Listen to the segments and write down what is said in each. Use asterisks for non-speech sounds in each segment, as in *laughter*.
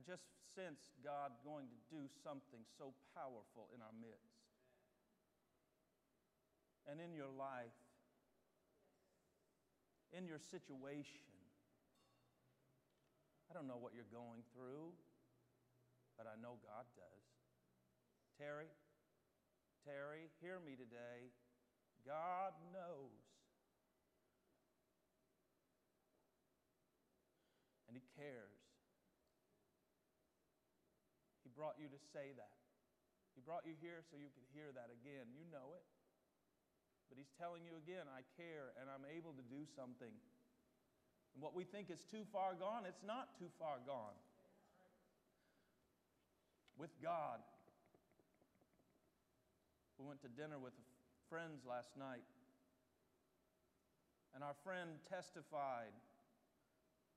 I just sensed God going to do something so powerful in our midst and in your life, in your situation. I don't know what you're going through, but I know God does. Terry, Terry, hear me today. God knows. And He cares. He brought you to say that. He brought you here so you could hear that again. You know it. But He's telling you again, I care and I'm able to do something. And what we think is too far gone, it's not too far gone. With God. We went to dinner with friends last night, and our friend testified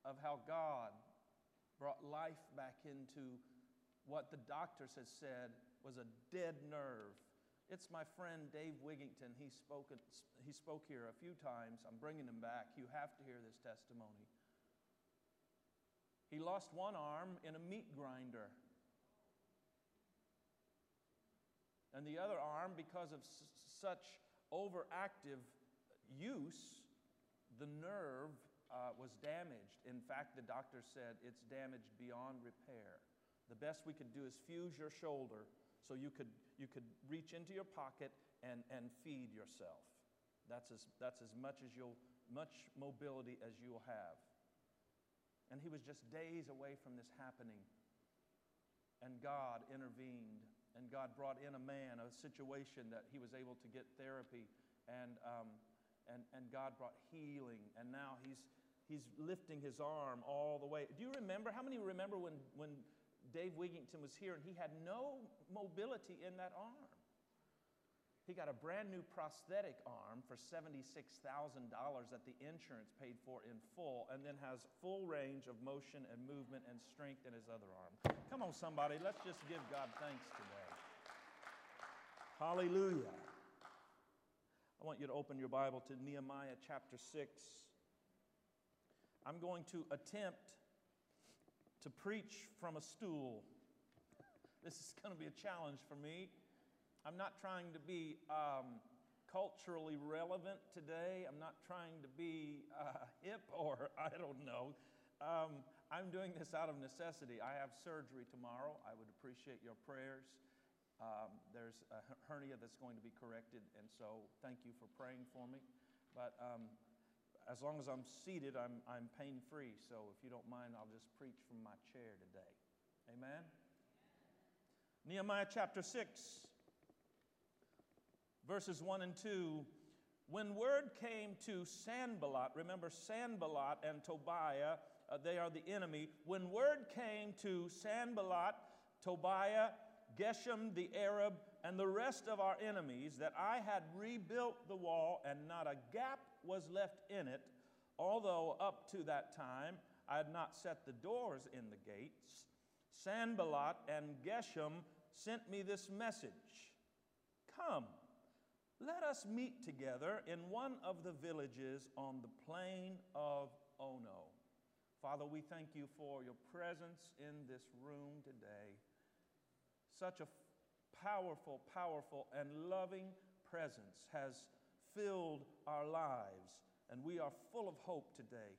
of how God brought life back into what the doctors had said was a dead nerve. It's my friend Dave Wigington. He spoke, he spoke here a few times. I'm bringing him back. You have to hear this testimony. He lost one arm in a meat grinder. And the other arm, because of such overactive use, the nerve uh, was damaged. In fact, the doctor said it's damaged beyond repair. The best we could do is fuse your shoulder so you could, you could reach into your pocket and, and feed yourself. That's as, that's as much as you'll, much mobility as you'll have. And he was just days away from this happening. And God intervened, and God brought in a man, a situation that he was able to get therapy, and, um, and, and God brought healing. And now he's, he's lifting his arm all the way. Do you remember? How many remember when, when Dave Wigington was here and he had no mobility in that arm. He got a brand new prosthetic arm for $76,000 that the insurance paid for in full, and then has full range of motion and movement and strength in his other arm. Come on, somebody, let's just give God thanks today. Hallelujah. I want you to open your Bible to Nehemiah chapter 6. I'm going to attempt to preach from a stool. This is going to be a challenge for me. I'm not trying to be um, culturally relevant today. I'm not trying to be uh, hip or *laughs* I don't know. Um, I'm doing this out of necessity. I have surgery tomorrow. I would appreciate your prayers. Um, there's a hernia that's going to be corrected, and so thank you for praying for me. But um, as long as I'm seated, I'm, I'm pain free. So if you don't mind, I'll just preach from my chair today. Amen? Amen? Nehemiah chapter 6, verses 1 and 2. When word came to Sanballat, remember Sanballat and Tobiah, uh, they are the enemy. When word came to Sanballat, Tobiah, Geshem the Arab, and the rest of our enemies that I had rebuilt the wall and not a gap was left in it, although up to that time I had not set the doors in the gates. Sanballat and Geshem sent me this message Come, let us meet together in one of the villages on the plain of Ono. Father, we thank you for your presence in this room today such a powerful, powerful, and loving presence has filled our lives, and we are full of hope today.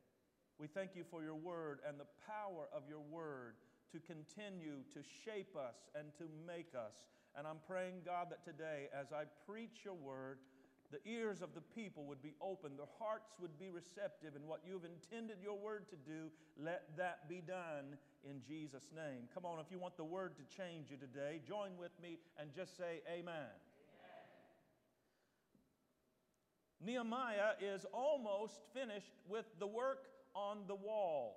We thank you for your word and the power of your word to continue to shape us and to make us. And I'm praying, God, that today, as I preach your word, the ears of the people would be open, their hearts would be receptive, and what you've intended your word to do, let that be done in Jesus' name. Come on, if you want the word to change you today, join with me and just say, Amen. Amen. Nehemiah is almost finished with the work on the wall.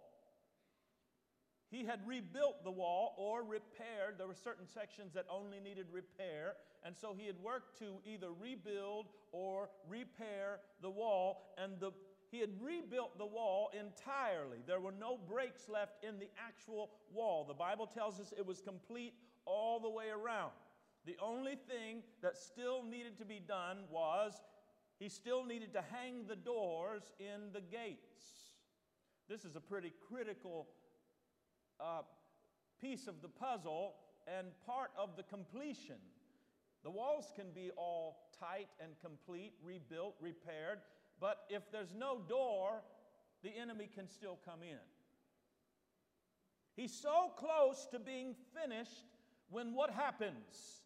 He had rebuilt the wall or repaired. There were certain sections that only needed repair. And so he had worked to either rebuild or repair the wall. And the, he had rebuilt the wall entirely. There were no breaks left in the actual wall. The Bible tells us it was complete all the way around. The only thing that still needed to be done was he still needed to hang the doors in the gates. This is a pretty critical uh, piece of the puzzle and part of the completion. The walls can be all tight and complete, rebuilt, repaired, but if there's no door, the enemy can still come in. He's so close to being finished when what happens?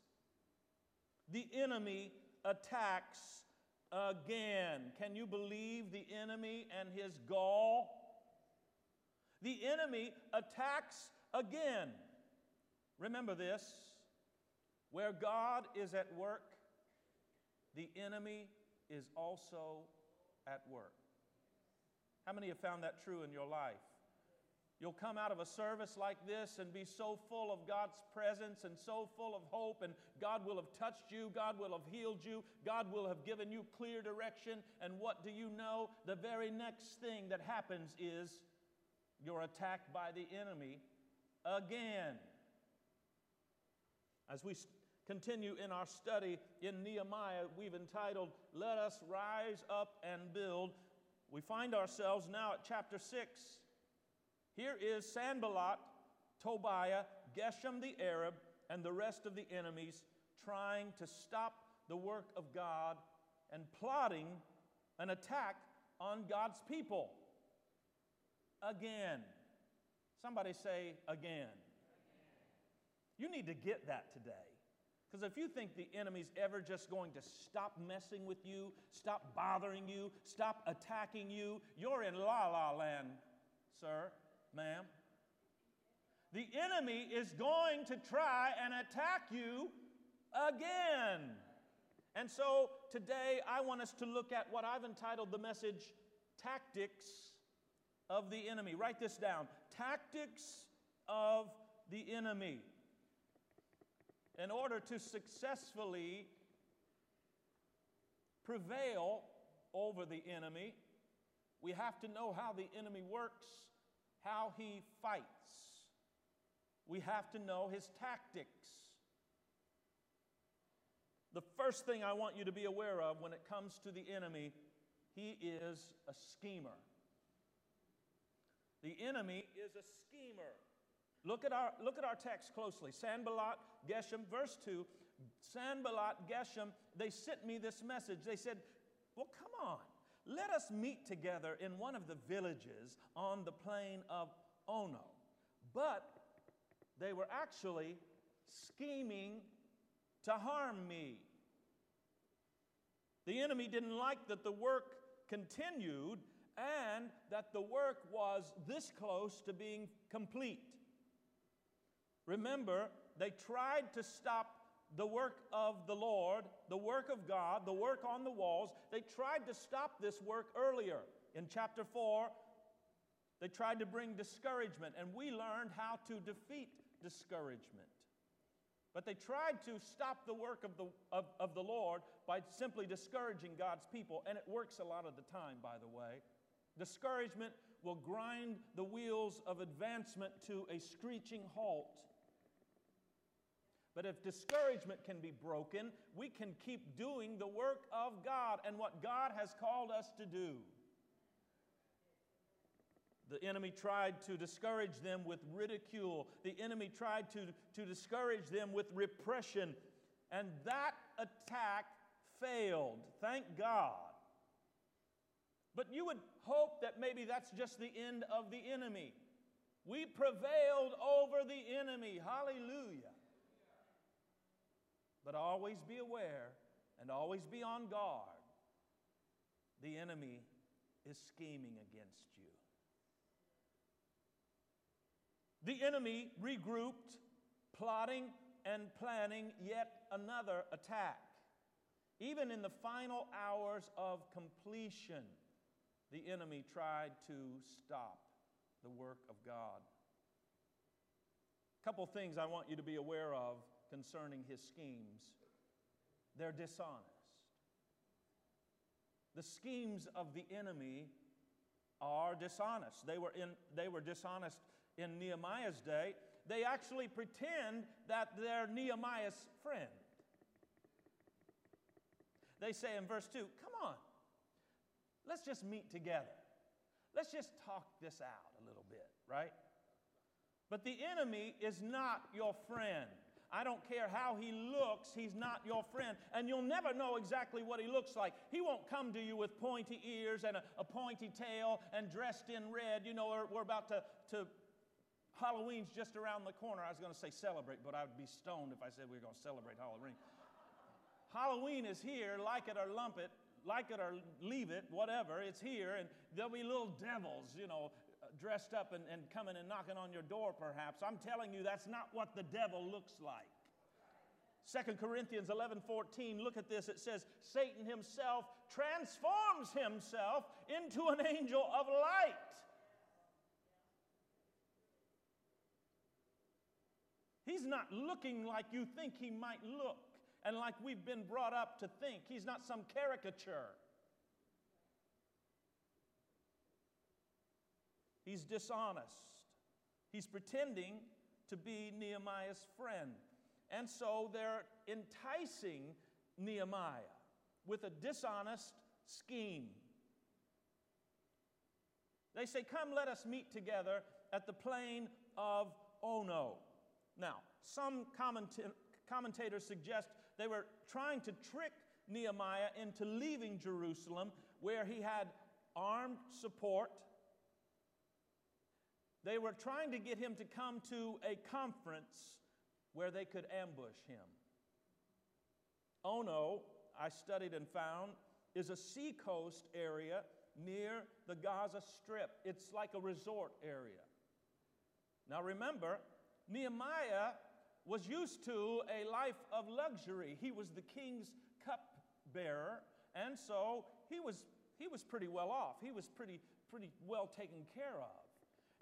The enemy attacks again. Can you believe the enemy and his gall? The enemy attacks again. Remember this where God is at work, the enemy is also at work. How many have found that true in your life? You'll come out of a service like this and be so full of God's presence and so full of hope, and God will have touched you, God will have healed you, God will have given you clear direction. And what do you know? The very next thing that happens is you're attacked by the enemy again. As we continue in our study in Nehemiah, we've entitled, Let Us Rise Up and Build. We find ourselves now at chapter 6. Here is Sanballat, Tobiah, Geshem the Arab, and the rest of the enemies trying to stop the work of God and plotting an attack on God's people. Again. Somebody say, again. You need to get that today. Because if you think the enemy's ever just going to stop messing with you, stop bothering you, stop attacking you, you're in la la land, sir, ma'am. The enemy is going to try and attack you again. And so today I want us to look at what I've entitled the message Tactics of the Enemy. Write this down Tactics of the Enemy in order to successfully prevail over the enemy, we have to know how the enemy works, how he fights. We have to know his tactics. The first thing I want you to be aware of when it comes to the enemy, he is a schemer. The enemy is a schemer. Look at our, look at our text closely. Sanballat, Geshem, verse 2. Sanballat, Geshem, they sent me this message. They said, Well, come on. Let us meet together in one of the villages on the plain of Ono. But they were actually scheming to harm me. The enemy didn't like that the work continued and that the work was this close to being complete. Remember, they tried to stop the work of the Lord, the work of God, the work on the walls. They tried to stop this work earlier. In chapter 4, they tried to bring discouragement, and we learned how to defeat discouragement. But they tried to stop the work of the, of, of the Lord by simply discouraging God's people, and it works a lot of the time, by the way. Discouragement will grind the wheels of advancement to a screeching halt. But if discouragement can be broken, we can keep doing the work of God and what God has called us to do. The enemy tried to discourage them with ridicule. The enemy tried to, to discourage them with repression. And that attack failed. Thank God. But you would hope that maybe that's just the end of the enemy. We prevailed over the enemy. Hallelujah. But always be aware and always be on guard. The enemy is scheming against you. The enemy regrouped, plotting and planning yet another attack. Even in the final hours of completion, the enemy tried to stop the work of God. A couple things I want you to be aware of concerning his schemes. They're dishonest. The schemes of the enemy are dishonest. They were, in, they were dishonest in Nehemiah's day. They actually pretend that they're Nehemiah's friend. They say in verse 2, Come on, let's just meet together. Let's just talk this out a little bit, right? But the enemy is not your friend. I don't care how he looks, he's not your friend. And you'll never know exactly what he looks like. He won't come to you with pointy ears and a, a pointy tail and dressed in red. You know, we're, we're about to, to, Halloween's just around the corner. I was going to say celebrate, but I would be stoned if I said we were going to celebrate Halloween. Halloween is here, like it or lump it, like it or leave it, whatever, it's here, and there'll be little devils, you know, dressed up and, and coming and knocking on your door, perhaps. I'm telling you, that's not what the devil looks like. 2 Corinthians 11 14, look at this. It says, Satan himself transforms himself into an angel of light. He's not looking like you think he might look and like we've been brought up to think. He's not some caricature. He's dishonest. He's pretending to be Nehemiah's friend. And so they're enticing Nehemiah with a dishonest scheme. They say, Come, let us meet together at the plain of Ono. Now, some commentators suggest they were trying to trick Nehemiah into leaving Jerusalem, where he had armed support they were trying to get him to come to a conference where they could ambush him. Ono, I studied and found, is a seacoast area near the Gaza Strip. It's like a resort area. Now remember, Nehemiah was used to a life of luxury. He was the king's cupbearer, and so he was, he was pretty well off. He was pretty, pretty well taken care of.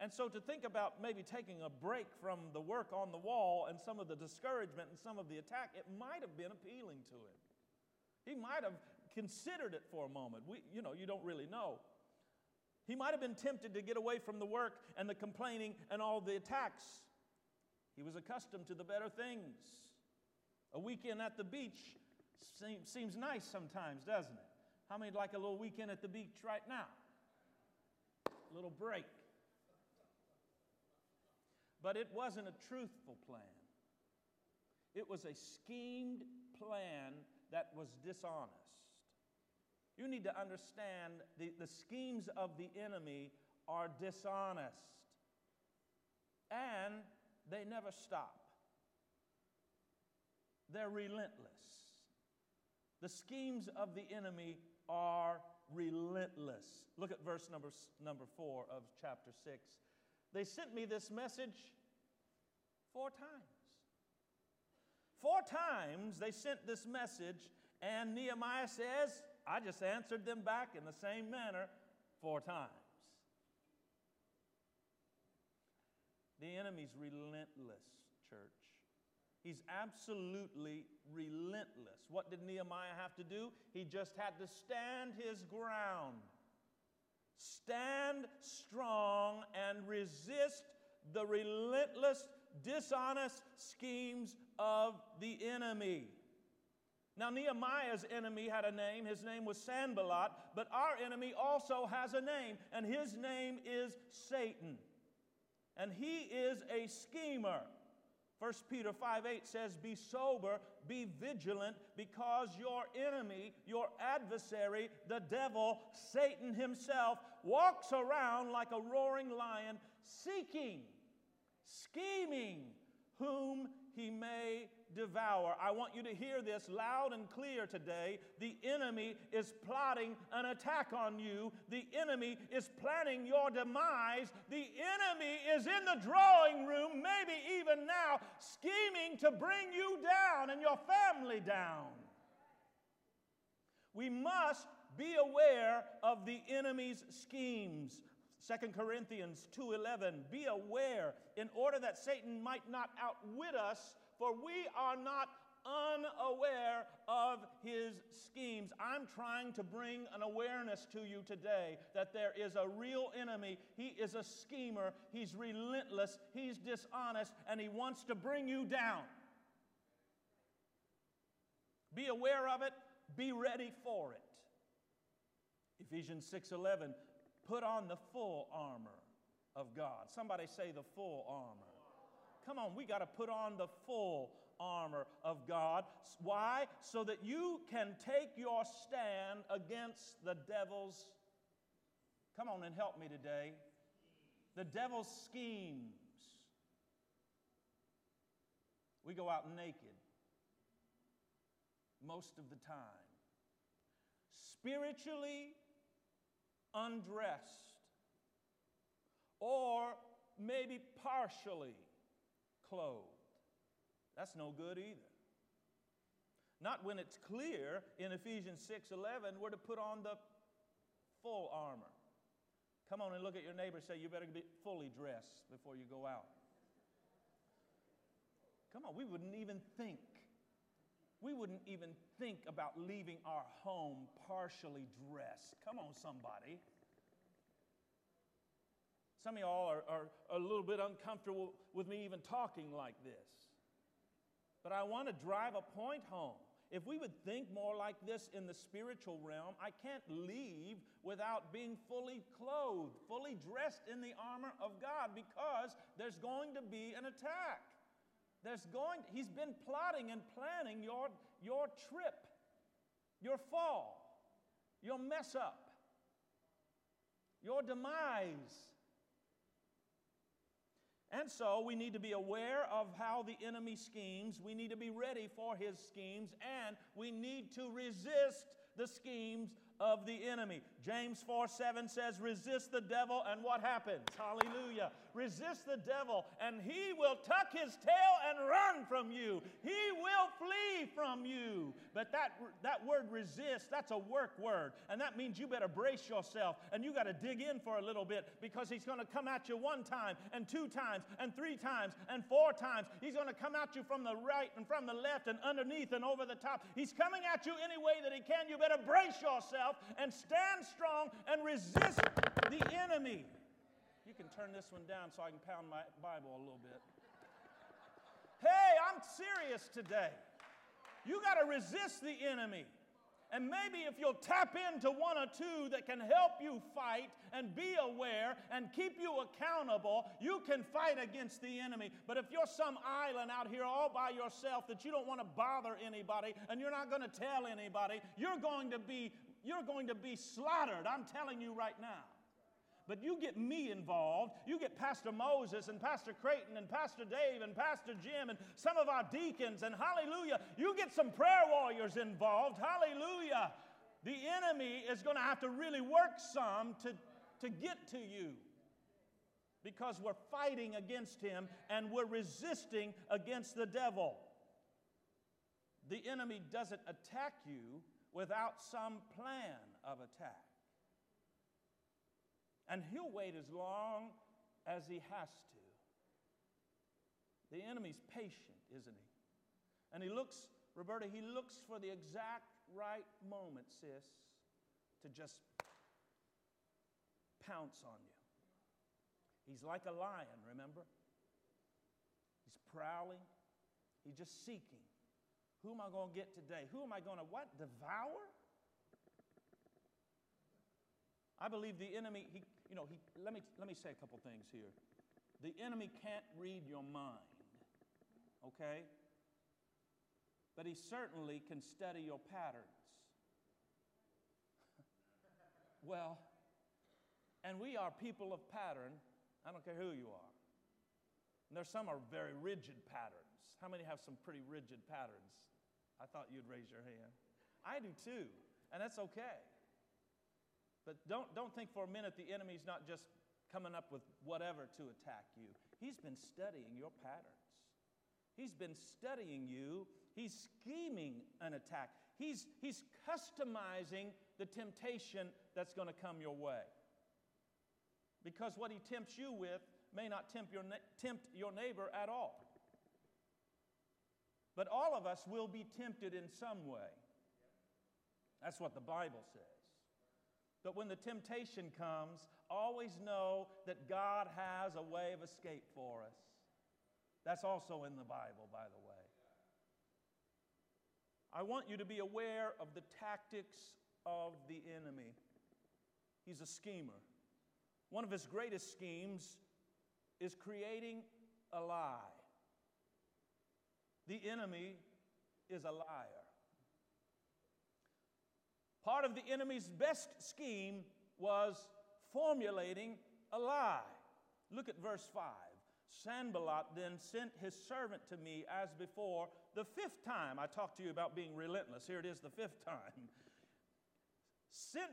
And so to think about maybe taking a break from the work on the wall and some of the discouragement and some of the attack, it might have been appealing to him. He might have considered it for a moment. We, you know, you don't really know. He might have been tempted to get away from the work and the complaining and all the attacks. He was accustomed to the better things. A weekend at the beach seems, seems nice sometimes, doesn't it? How many like a little weekend at the beach right now? A little break. But it wasn't a truthful plan. It was a schemed plan that was dishonest. You need to understand the, the schemes of the enemy are dishonest. And they never stop. They're relentless. The schemes of the enemy are relentless. Look at verse number, number 4 of chapter 6. They sent me this message four times. Four times they sent this message, and Nehemiah says, I just answered them back in the same manner four times. The enemy's relentless, church. He's absolutely relentless. What did Nehemiah have to do? He just had to stand his ground. Stand strong and resist the relentless, dishonest schemes of the enemy. Now, Nehemiah's enemy had a name. His name was Sanballat, but our enemy also has a name, and his name is Satan. And he is a schemer. 1 Peter 5 8 says, Be sober, be vigilant, because your enemy, your adversary, the devil, Satan himself, walks around like a roaring lion, seeking, scheming whom he may devour. I want you to hear this loud and clear today. The enemy is plotting an attack on you, the enemy is planning your demise, the enemy is in the drawing room, maybe even now, scheming to bring you down and your family down. We must be aware of the enemy's schemes. 2 Corinthians 2:11 Be aware in order that Satan might not outwit us for we are not unaware of his schemes. I'm trying to bring an awareness to you today that there is a real enemy. He is a schemer, he's relentless, he's dishonest, and he wants to bring you down. Be aware of it, be ready for it. Ephesians 6:11 put on the full armor of God. Somebody say the full armor Come on, we got to put on the full armor of God. Why? So that you can take your stand against the devil's. Come on and help me today. The devil's schemes. We go out naked most of the time, spiritually undressed, or maybe partially clothed. That's no good either. Not when it's clear in Ephesians 6:11 we're to put on the full armor. Come on and look at your neighbor say you better be fully dressed before you go out. Come on, we wouldn't even think. We wouldn't even think about leaving our home partially dressed. Come on, somebody. Some of y'all are, are, a little bit uncomfortable with me even talking like this. But I want to drive a point home. If we would think more like this in the spiritual realm, I can't leave without being fully clothed, fully dressed in the armor of God because there's going to be an attack. There's going he's been plotting and planning your your trip, your fall, your mess up, your demise. And so we need to be aware of how the enemy schemes. We need to be ready for his schemes, and we need to resist the schemes of the enemy. James 4 7 says, Resist the devil, and what happens? Hallelujah. Resist the devil, and he will tuck his tail and run from you. He will flee from you. But that, that word resist, that's a work word. And that means you better brace yourself and you got to dig in for a little bit because he's going to come at you one time and two times and three times and four times. He's going to come at you from the right and from the left and underneath and over the top. He's coming at you any way that he can. You better brace yourself and stand strong and resist the enemy. You can turn this one down so I can pound my Bible a little bit. Hey, I'm serious today. You got to resist the enemy. And maybe if you'll tap into one or two that can help you fight and be aware and keep you accountable, you can fight against the enemy. But if you're some island out here all by yourself that you don't want to bother anybody and you're not going to tell anybody, you're going to be you're going to be slaughtered. I'm telling you right now. But you get me involved. You get Pastor Moses and Pastor Creighton and Pastor Dave and Pastor Jim and some of our deacons and hallelujah. You get some prayer warriors involved. Hallelujah. The enemy is going to have to really work some to, to get to you because we're fighting against him and we're resisting against the devil. The enemy doesn't attack you without some plan of attack. And he'll wait as long as he has to. The enemy's patient, isn't he? And he looks, Roberta, he looks for the exact right moment, sis, to just pounce on you. He's like a lion, remember? He's prowling, he's just seeking. Who am I going to get today? Who am I going to what? Devour? I believe the enemy, he, you know, he, let, me, let me say a couple things here. The enemy can't read your mind, okay? But he certainly can study your patterns. *laughs* well, and we are people of pattern. I don't care who you are. And there's some are very rigid How many have some pretty rigid patterns? I thought you'd raise your hand. I do too, and that's okay. But don't, don't think for a minute the enemy's not just coming up with whatever to attack you. He's been studying your patterns. He's been studying you. He's scheming an attack. He's, he's customizing the temptation that's going to come your way. Because what he tempts you with may not tempt your, tempt your neighbor at all. But all of us will be tempted in some way. That's what the Bible says. But when the temptation comes, always know that God has a way of escape for us. That's also in the Bible, by the way. I want you to be aware of the tactics of the enemy. He's a schemer. One of his greatest schemes is creating a lie. The enemy is a liar. Part of the enemy's best scheme was formulating a lie. Look at verse 5. Sanballat then sent his servant to me as before, the fifth time I talked to you about being relentless. Here it is, the fifth time. Sent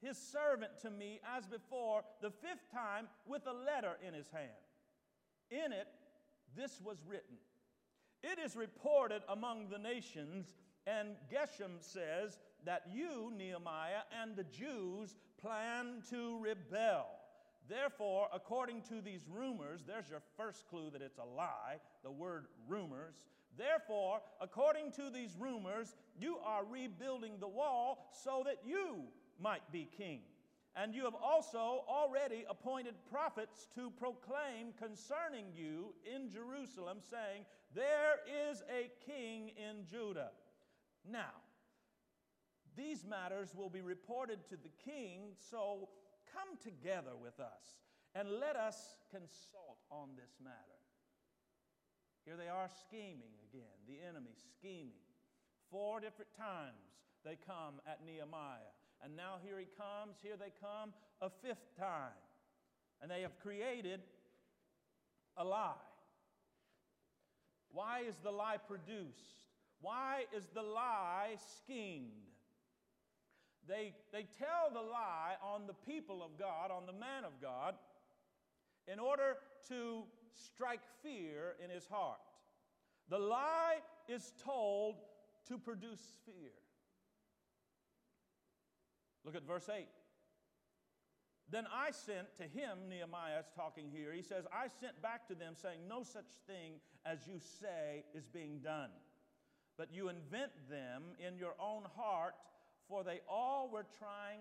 his servant to me as before, the fifth time, with a letter in his hand. In it, this was written It is reported among the nations, and Geshem says that you, Nehemiah, and the Jews plan to rebel. Therefore, according to these rumors, there's your first clue that it's a lie, the word rumors. Therefore, according to these rumors, you are rebuilding the wall so that you might be king. And you have also already appointed prophets to proclaim concerning you in Jerusalem, saying, There is a king in Judah. Now, these matters will be reported to the king, so come together with us and let us consult on this matter. Here they are scheming again, the enemy scheming. Four different times they come at Nehemiah. And now here he comes, here they come a fifth time. And they have created a lie. Why is the lie produced? Why is the lie schemed? They, they tell the lie on the people of God, on the man of God, in order to strike fear in his heart. The lie is told to produce fear. Look at verse 8. Then I sent to him, Nehemiah is talking here, he says, I sent back to them saying, No such thing as you say is being done. But you invent them in your own heart, for they all were trying